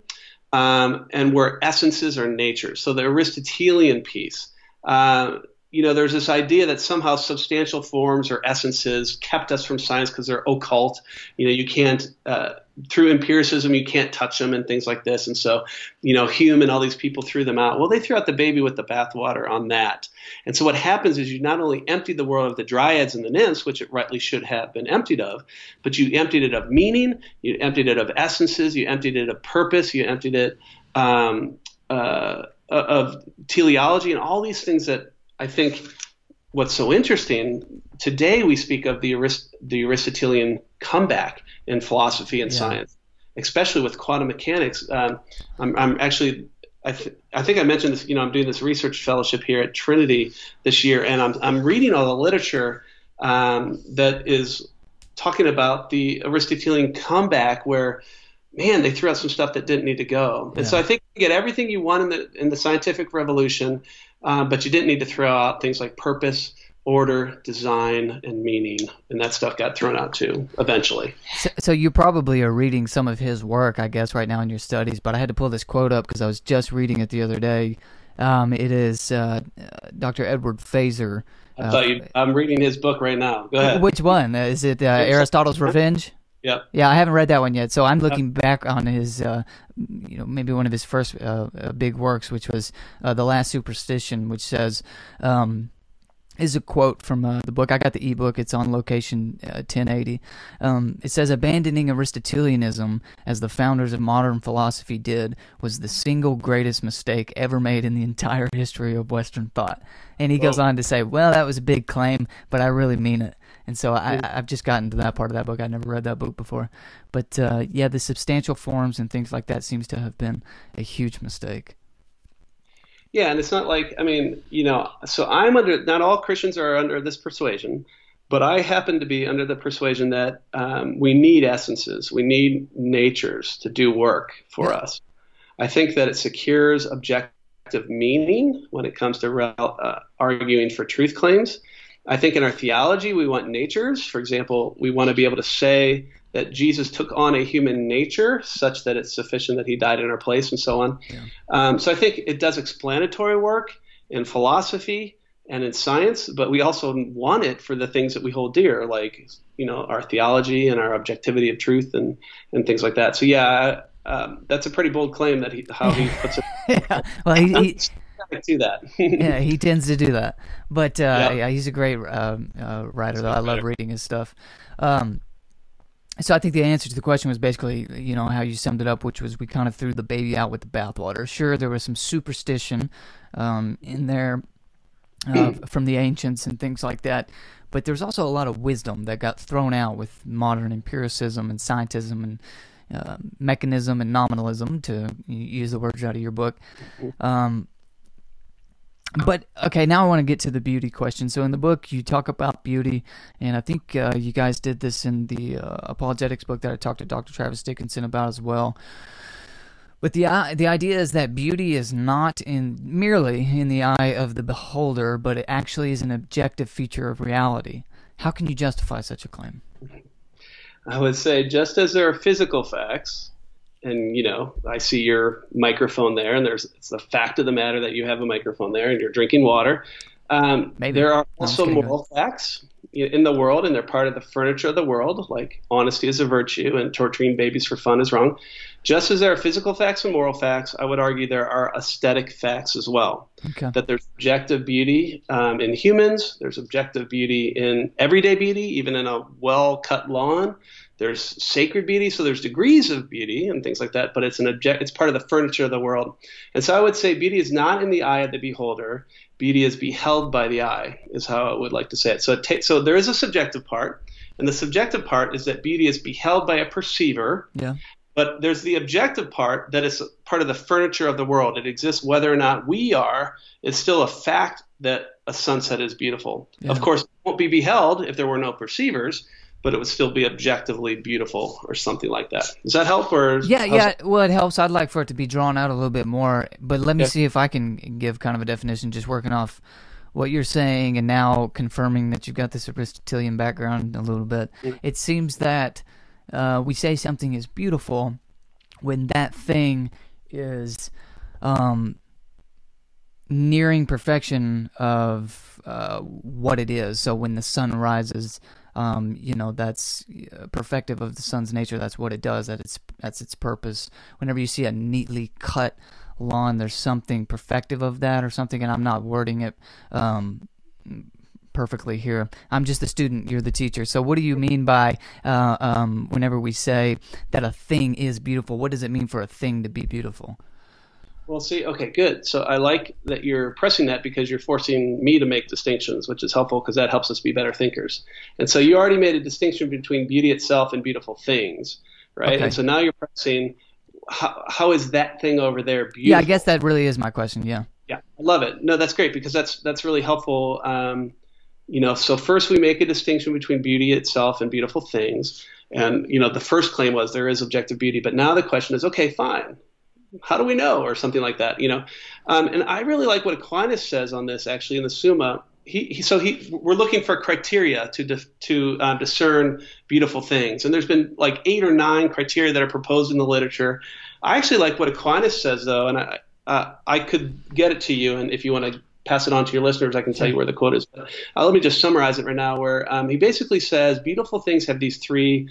um, and where essences are nature. So the Aristotelian piece. Uh, you know, there's this idea that somehow substantial forms or essences kept us from science because they're occult. You know, you can't uh, through empiricism you can't touch them and things like this. And so, you know, Hume and all these people threw them out. Well, they threw out the baby with the bathwater on that. And so what happens is you not only empty the world of the dryads and the nymphs, which it rightly should have been emptied of, but you emptied it of meaning, you emptied it of essences, you emptied it of purpose, you emptied it um, uh, of teleology and all these things that I think what's so interesting today we speak of the Arist- the Aristotelian comeback in philosophy and Yeah. science, especially with quantum mechanics. Um, I'm, I'm actually I, th- I think I mentioned this. You know, I'm doing this research fellowship here at Trinity this year, and I'm I'm reading all the literature um, that is talking about the Aristotelian comeback, where man, they threw out some stuff that didn't need to go. And so I think you get everything you want in the in the scientific revolution, uh, but you didn't need to throw out things like purpose, order, design, and meaning, and that stuff got thrown out too eventually. So, so you probably are reading some of his work, I guess, right now in your studies. But I had to pull this quote up because I was just reading it the other day. Um, it is uh, uh, Dr. Edward Feser. I thought you, I'm reading his book right now. Go ahead. Which one Uh, is it? Uh, Aristotle's Revenge. Yep. Yeah, I haven't read that one yet, so I'm looking back on his, uh, you know, maybe one of his first uh, uh, big works, which was uh, the Last Superstition, which says, um, is a quote from uh, the book. I got the ebook; it's on location uh, 1080. Um, it says, "Abandoning Aristotelianism, as the founders of modern philosophy did, was the single greatest mistake ever made in the entire history of Western thought." And he goes on to say, "Well, that was a big claim, but I really mean it." And so I, I've just gotten to that part of that book. I'd never read that book before, but uh, yeah, the substantial forms and things like that seems to have been a huge mistake. Yeah, and it's not like I mean, you know, so I'm under. Not all Christians are under this persuasion, but I happen to be under the persuasion that um, we need essences, we need natures to do work for Yeah. us. I think that it secures objective meaning when it comes to uh, arguing for truth claims. I think in our theology, we want natures. For example, we want to be able to say that Jesus took on a human nature such that it's sufficient that he died in our place and so on. Um, so I think it does explanatory work in philosophy and in science, but we also want it for the things that we hold dear, like you know our theology and our objectivity of truth and and things like that. So yeah, um, that's a pretty bold claim that he how he puts it yeah, well, he, he to that. yeah, he tends to do that. But uh, yeah. Yeah. he's a great um, uh, writer, though. I love writer. reading his stuff. Um, so I think the answer to the question was basically, you know, how you summed it up, which was we kind of threw the baby out with the bathwater. Sure, there was some superstition um, in there uh, from the ancients and things like that, but there's also a lot of wisdom that got thrown out with modern empiricism and scientism and uh, mechanism and nominalism, to use the words out of your book. Um, but okay, now I want to get to the beauty question. So in the book, you talk about beauty, and I think uh, you guys did this in the uh, apologetics book that I talked to Dr. Travis Dickinson about as well. But the i- the idea is that beauty is not in merely in the eye of the beholder, but it actually is an objective feature of reality. How can you justify such a claim? I would say just as there are physical facts, and you know, I see your microphone there, and there's it's the fact of the matter that you have a microphone there, and you're drinking water. Um, Maybe. there are also moral facts in the world, and they're part of the furniture of the world. Like honesty is a virtue, and torturing babies for fun is wrong. Just as there are physical facts and moral facts, I would argue there are aesthetic facts as well Okay. that there's objective beauty um, in humans, there's objective beauty in everyday beauty, even in a well cut lawn. There's sacred beauty, so there's degrees of beauty and things like that, but it's an object it's part of the furniture of the world. And so I would say beauty is not in the eye of the beholder, beauty is beheld by the eye, is how I would like to say it. So it ta- so there is a subjective part, and the subjective part is that beauty is beheld by a perceiver, Yeah. but there's the objective part that is part of the furniture of the world. It exists whether or not we are. It's still a fact that a sunset is beautiful. Yeah. Of course, it won't be beheld if there were no perceivers, but it would still be objectively beautiful or something like that. Does that help? Or Yeah, yeah. Well, it helps. I'd like for it to be drawn out a little bit more, but let me Yeah. see if I can give kind of a definition, just working off what you're saying and now confirming that you've got this Aristotelian background a little bit. Mm. It seems that uh, we say something is beautiful when that thing is um, nearing perfection of uh, what it is. So when the sun rises, um, you know that's uh, perfective of the sun's nature. That's what it does. That its that's its purpose. Whenever you see a neatly cut lawn, there's something perfective of that or something. And I'm not wording it um, perfectly here. I'm just the student. You're the teacher. So what do you mean by uh, um, whenever we say that a thing is beautiful? What does it mean for a thing to be beautiful? Well, see, okay, good. So I like that you're pressing that because you're forcing me to make distinctions, which is helpful because that helps us be better thinkers. And so you already made a distinction between beauty itself and beautiful things, right? Okay. And so now you're pressing how, how is that thing over there beautiful? Yeah, I guess that really is my question. Yeah. Yeah, I love it. No, that's great because that's that's really helpful. Um, you know, so first we make a distinction between beauty itself and beautiful things. And you know, the first claim was there is objective beauty, but now the question is, okay, fine how do we know or something like that you know? Um, and i really like what aquinas says on this actually in the summa. He, he so he we're looking for criteria to to uh, discern beautiful things. And there's been like eight or nine criteria that are proposed in the literature. I actually like what aquinas says though and i uh, i could get it to you and if you want to pass it on to your listeners i can tell you where the quote is. But uh, let me just summarize it right now where um, he basically says beautiful things have these three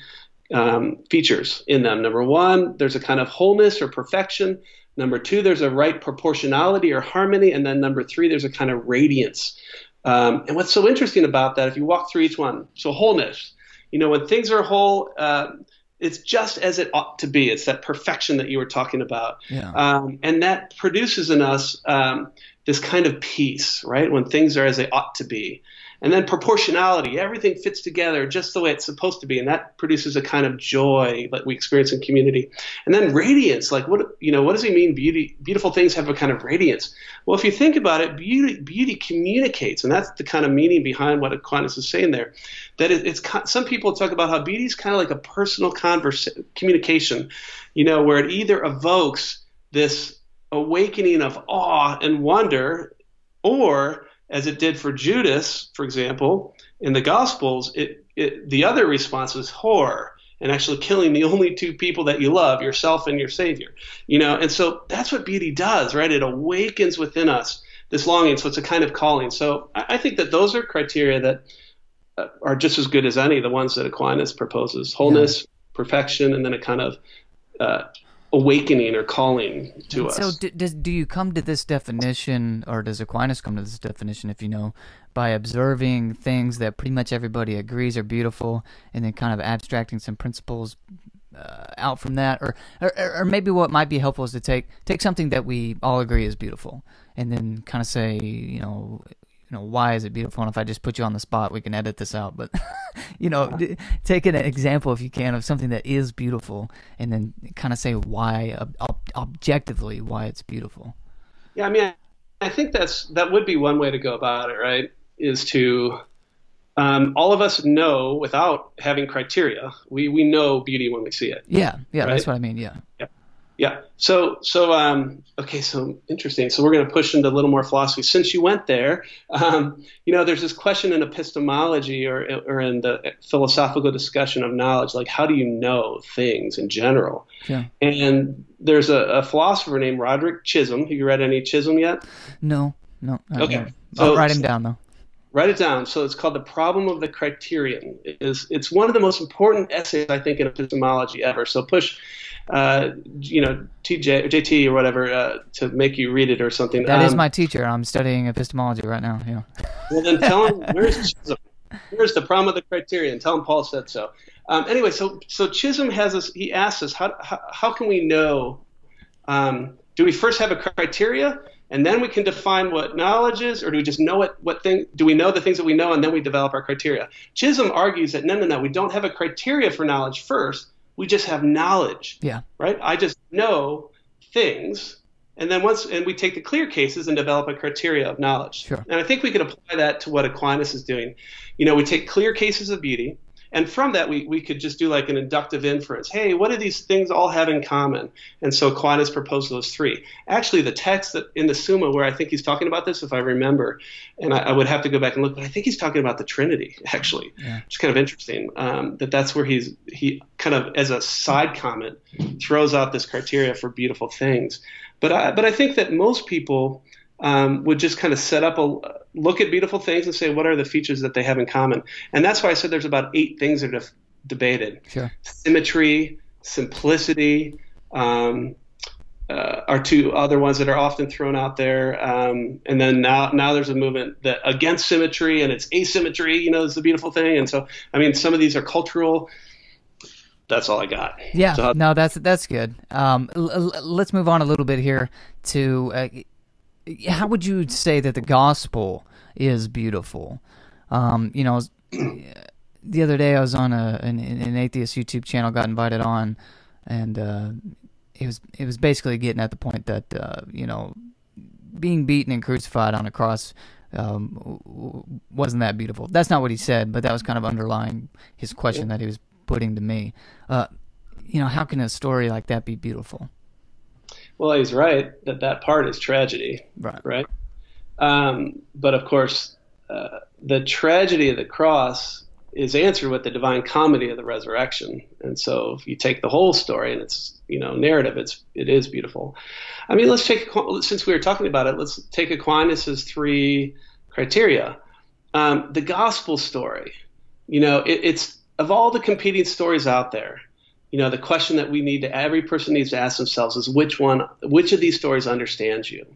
um, features in them. Number one, there's a kind of wholeness or perfection. Number two, there's a right proportionality or harmony. And then number three, there's a kind of radiance. Um, and what's so interesting about that, if you walk through each one, so wholeness, you know, when things are whole, uh, it's just as it ought to be. It's that perfection that you were talking about. Yeah. Um, and that produces in us um, this kind of peace, right? When things are as they ought to be. And then proportionality, everything fits together just the way it's supposed to be, and that produces a kind of joy that we experience in community. And then radiance, like what you know, what does he mean? Beauty, beautiful things have a kind of radiance. Well, if you think about it, beauty, beauty communicates, and that's the kind of meaning behind what Aquinas is saying there. That it, it's some people talk about how beauty is kind of like a personal converse, communication, you know, where it either evokes this awakening of awe and wonder, or as it did for Judas, for example, in the Gospels, it, it, the other response was horror and actually killing the only two people that you love, yourself and your Savior. You know, and so that's what beauty does, right? It awakens within us this longing. So it's a kind of calling. So I, I think that those are criteria that uh, are just as good as any, the ones that Aquinas proposes: wholeness, yeah. perfection, and then a kind of uh, awakening or calling to and us. So, do, does, do you come to this definition, or does Aquinas come to this definition, if you know, by observing things that pretty much everybody agrees are beautiful, and then kind of abstracting some principles uh, out from that, or, or or maybe what might be helpful is to take take something that we all agree is beautiful, and then kind of say, you know, you know, why is it beautiful? And if I just put you on the spot, we can edit this out. But, you know, d- take an example if you can of something that is beautiful, and then kind of say why, ob- objectively, why it's beautiful. Yeah, I mean, I think that's that would be one way to go about it, right? Is to um, all of us know without having criteria, we we know beauty when we see it. Yeah, yeah, right? that's what I mean. Yeah. Yeah. Yeah. So, so um, okay. So interesting. So we're going to push into a little more philosophy. Since you went there, um, you know, there's this question in epistemology or or in the philosophical discussion of knowledge, like how do you know things in general? Yeah. And there's a, a philosopher named Roderick Chisholm. Have you read any Chisholm yet? No, no. I Okay. haven't. So- I'll write him down though. Write it down. So it's called the problem of the criterion. It is it's one of the most important essays I think in epistemology ever. So push, uh, you know, TJ or JT or whatever uh, to make you read it or something. That is Um, my teacher. I'm studying epistemology right now. Yeah. Well, then tell him where's Chisholm. Here's the problem of the criterion. Tell him Paul said so. Um, anyway, so so Chisholm has us. He asks us how how, how can we know? Um, do we first have a criteria and then we can define what knowledge is, or do we just know what what thing? Do we know the things that we know and then we develop our criteria? Chisholm argues that no, no, no. We don't have a criteria for knowledge first. We just have knowledge Yeah. right? I just know things, and then once and we take the clear cases and develop a criteria of knowledge. Sure. And I think we could apply that to what Aquinas is doing. You know, we take clear cases of beauty, and from that we, we could just do like an inductive inference. Hey, what do these things all have in common? And so Aquinas proposed those three. Actually, the text that in the Summa where I think he's talking about this, if I remember, and I, I would have to go back and look, but I think he's talking about the Trinity actually. Yeah. It's kind of interesting um, that that's where he's he kind of as a side comment throws out this criteria for beautiful things. But I, but I think that most people um, would just kind of set up a look at beautiful things and say what are the features that they have in common. And that's why I said there's about eight things that are def- debated: Sure. symmetry, simplicity. Um, uh, are two other ones that are often thrown out there, um, and then now now there's a movement that against symmetry and it's asymmetry. You know, is the beautiful thing. And so, I mean, some of these are cultural that's all I got. Yeah, so, no, that's that's good. Um, l- l- let's move on a little bit here to uh, how would you say that the gospel is beautiful? Um, you know, the other day I was on a an, an, atheist YouTube channel, got invited on, and uh, it was it was basically getting at the point that uh, you know being beaten and crucified on a cross um, wasn't that beautiful. That's not what he said, but that was kind of underlying his question that he was putting to me. Uh, you know, how can a story like that be beautiful? Well, he's right that that part is tragedy, right? Right. Um, but of course, uh, the tragedy of the cross is answered with the divine comedy of the resurrection. And so, if you take the whole story and its you know narrative, it's it is beautiful. I mean, let's take since we were talking about it, let's take Aquinas's three criteria. Um, the gospel story, you know, it, it's of all the competing stories out there. You know, the question that we need to every person needs to ask themselves is which one, which of these stories understands you?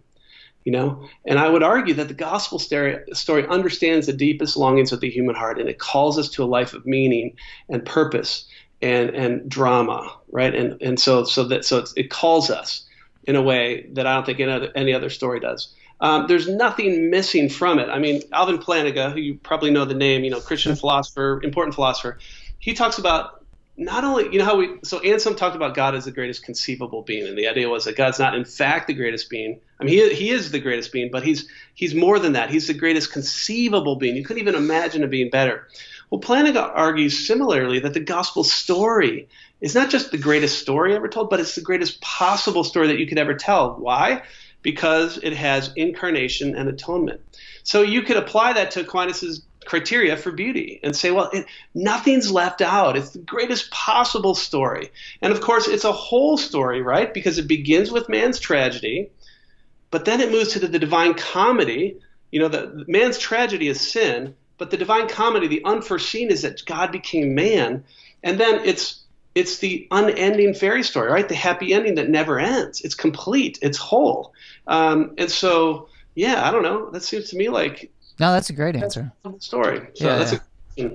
You know? And i would argue that the gospel story, story understands the deepest longings of the human heart and it calls us to a life of meaning and purpose and and drama right? And and so so that so it calls us in a way that i don't think any other, any other story does. Um, there's nothing missing from it. I mean alvin plantinga who you probably know the name you know christian philosopher important philosopher he talks about not only you know how we so Anselm talked about God as the greatest conceivable being, and the idea was that God's not in fact the greatest being. I mean, he, he is the greatest being, but he's he's more than that. He's the greatest conceivable being. You couldn't even imagine a being better. Well, Plantinga argues similarly that the gospel story is not just the greatest story ever told, but it's the greatest possible story that you could ever tell. Why? Because it has incarnation and atonement. So you could apply that to Aquinas's criteria for beauty and say, well, it, nothing's left out. It's the greatest possible story. And of course, it's a whole story, right? Because it begins with man's tragedy, but then it moves to the, the divine comedy. You know, the, man's tragedy is sin, but the divine comedy, the unforeseen, is that God became man. And then it's it's the unending fairy story, right? The happy ending that never ends. It's complete. It's whole. Um, and so, yeah, I don't know. That seems to me like no, that's a great answer. story. So yeah, that's yeah. A,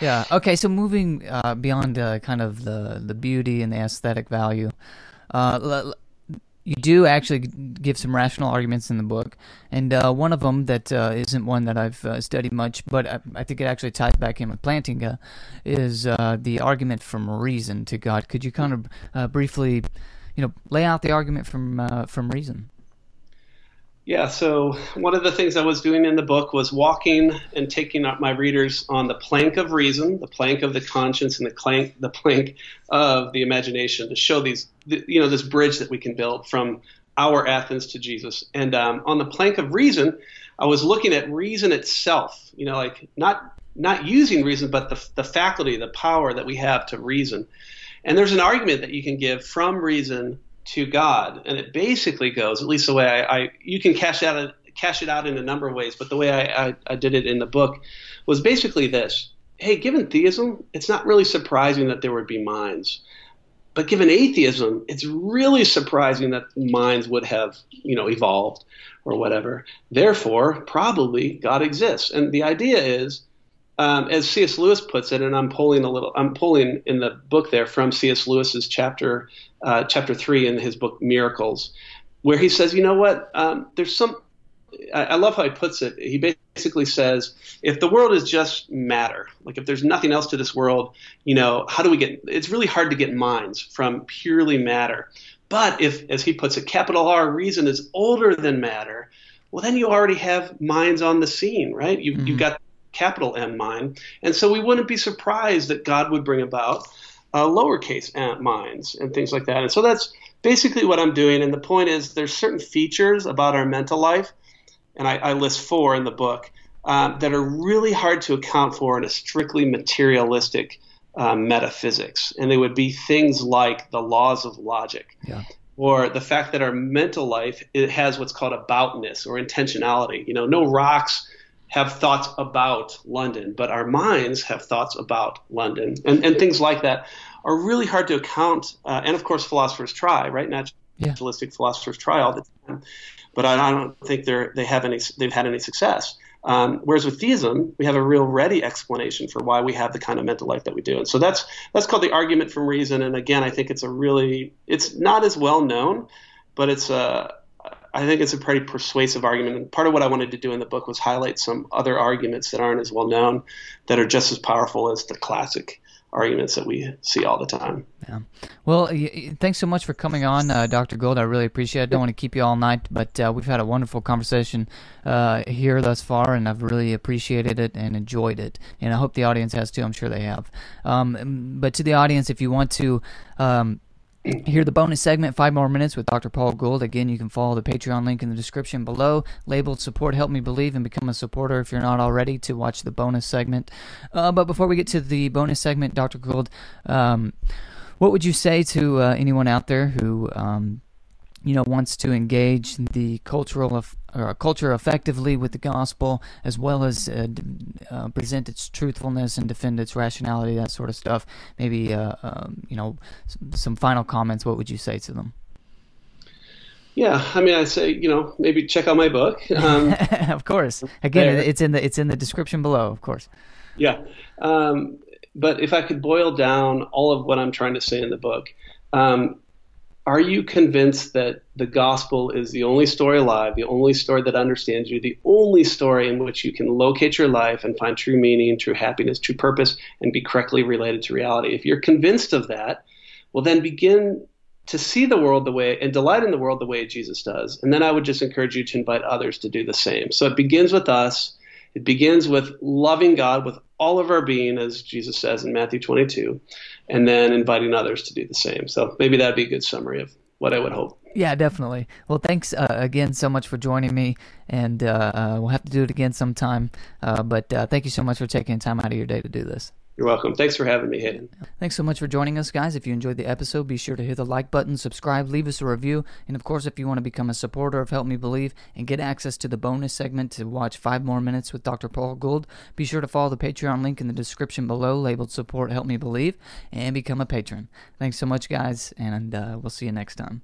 yeah. Okay. So moving uh, beyond uh, kind of the the beauty and the aesthetic value, uh, l- l- you do actually give some rational arguments in the book, and uh, one of them that uh, not one that I've uh, studied much, but I, I, think it actually ties back in with Plantinga, is the argument from reason to God. Could you kind of briefly, you know, lay out the argument from from reason? Yeah, so one of the things I was doing in the book was walking and taking up my readers on the plank of reason, the plank of the conscience, and the plank, the plank of the imagination to show these, you know, this bridge that we can build from our Athens to Jesus. And um, on the plank of reason, I was looking at reason itself, you know, like not not using reason, but the, the faculty, the power that we have to reason. And there's an argument that you can give from reason to God, and it basically goes, at least the way I, I you can cash out cash it out in a number of ways, but the way I, I, I did it in the book was basically this: Hey, given theism, it's not really surprising that there would be minds, but given atheism, it's really surprising that minds would have you know evolved or whatever. Therefore, probably God exists, and the idea is. Um, as C.S. Lewis puts it, and I'm pulling a little, I'm pulling in the book there from C.S. Lewis's chapter uh, chapter three in his book Miracles, where he says, you know what? Um, there's some. I, I love how he puts it. He basically says, if the world is just matter, like if there's nothing else to this world, you know, how do we get? It's really hard to get minds from purely matter. But if, as he puts it, capital R reason is older than matter, well, then you already have minds on the scene, right? You, mm-hmm. You've got capital M mind. And so we wouldn't be surprised that God would bring about uh, lowercase minds and things like that. And so that's basically what I'm doing. And the point is, there's certain features about our mental life, and I, I list four in the book, um, that are really hard to account for in a strictly materialistic uh, metaphysics. And they would be things like the laws of logic. Yeah. Or the fact that our mental life it has what's called aboutness or intentionality. You know, no rocks have thoughts about London, but our minds have thoughts about London and, and things like that are really hard to account. Uh, and of course, philosophers try, right? Naturalistic yeah. philosophers try all the time, but I, I don't think they're they have any they've had any success. Um, whereas with theism, we have a real ready explanation for why we have the kind of mental life that we do. And so that's that's called the argument from reason. And again, I think it's a really it's not as well known, but it's a I think it's a pretty persuasive argument. And part of what I wanted to do in the book was highlight some other arguments that aren't as well known that are just as powerful as the classic arguments that we see all the time. Yeah. Well, thanks so much for coming on, uh, Dr. Gould. I really appreciate it. I don't want to keep you all night, but uh, we've had a wonderful conversation uh, here thus far, and I've really appreciated it and enjoyed it. And I hope the audience has too. I'm sure they have. Um, but to the audience, if you want to um, Hear the bonus segment, five more minutes with Dr. Paul Gould. Again, you can follow the Patreon link in the description below, labeled Support Help Me Believe, and become a supporter if you're not already to watch the bonus segment. Uh, but before we get to the bonus segment, Dr. Gould, um, what would you say to uh, anyone out there who um, you know wants to engage the cultural or culture effectively with the gospel as well as uh, uh, present its truthfulness and defend its rationality that sort of stuff. Maybe uh, um, you know some final comments what would you say to them? Yeah i mean i say you know maybe check out my book um, of course. Again there. it's in the it's in the description below of course. Yeah um, but if i could boil down all of what i'm trying to say in the book um, are you convinced that the gospel is the only story alive, the only story that understands you, the only story in which you can locate your life and find true meaning, true happiness, true purpose, and be correctly related to reality? If you're convinced of that, well, then begin to see the world the way and delight in the world the way Jesus does. And then I would just encourage you to invite others to do the same. So it begins with us. It begins with loving God with all of our being, as Jesus says in Matthew 22, and then inviting others to do the same. So maybe that'd be a good summary of what I would hope. Yeah, definitely. Well, thanks uh, again so much for joining me, and uh, uh, we'll have to do it again sometime. Uh, but uh, thank you so much for taking time out of your day to do this. You're welcome. Thanks for having me, Haden. Thanks so much for joining us, guys. If you enjoyed the episode, be sure to hit the like button, subscribe, leave us a review, and of course, if you want to become a supporter of Help Me Believe and get access to the bonus segment to watch five more minutes with Dr. Paul Gould, be sure to follow the Patreon link in the description below, labeled Support Help Me Believe, and become a patron. Thanks so much, guys, and uh, we'll see you next time.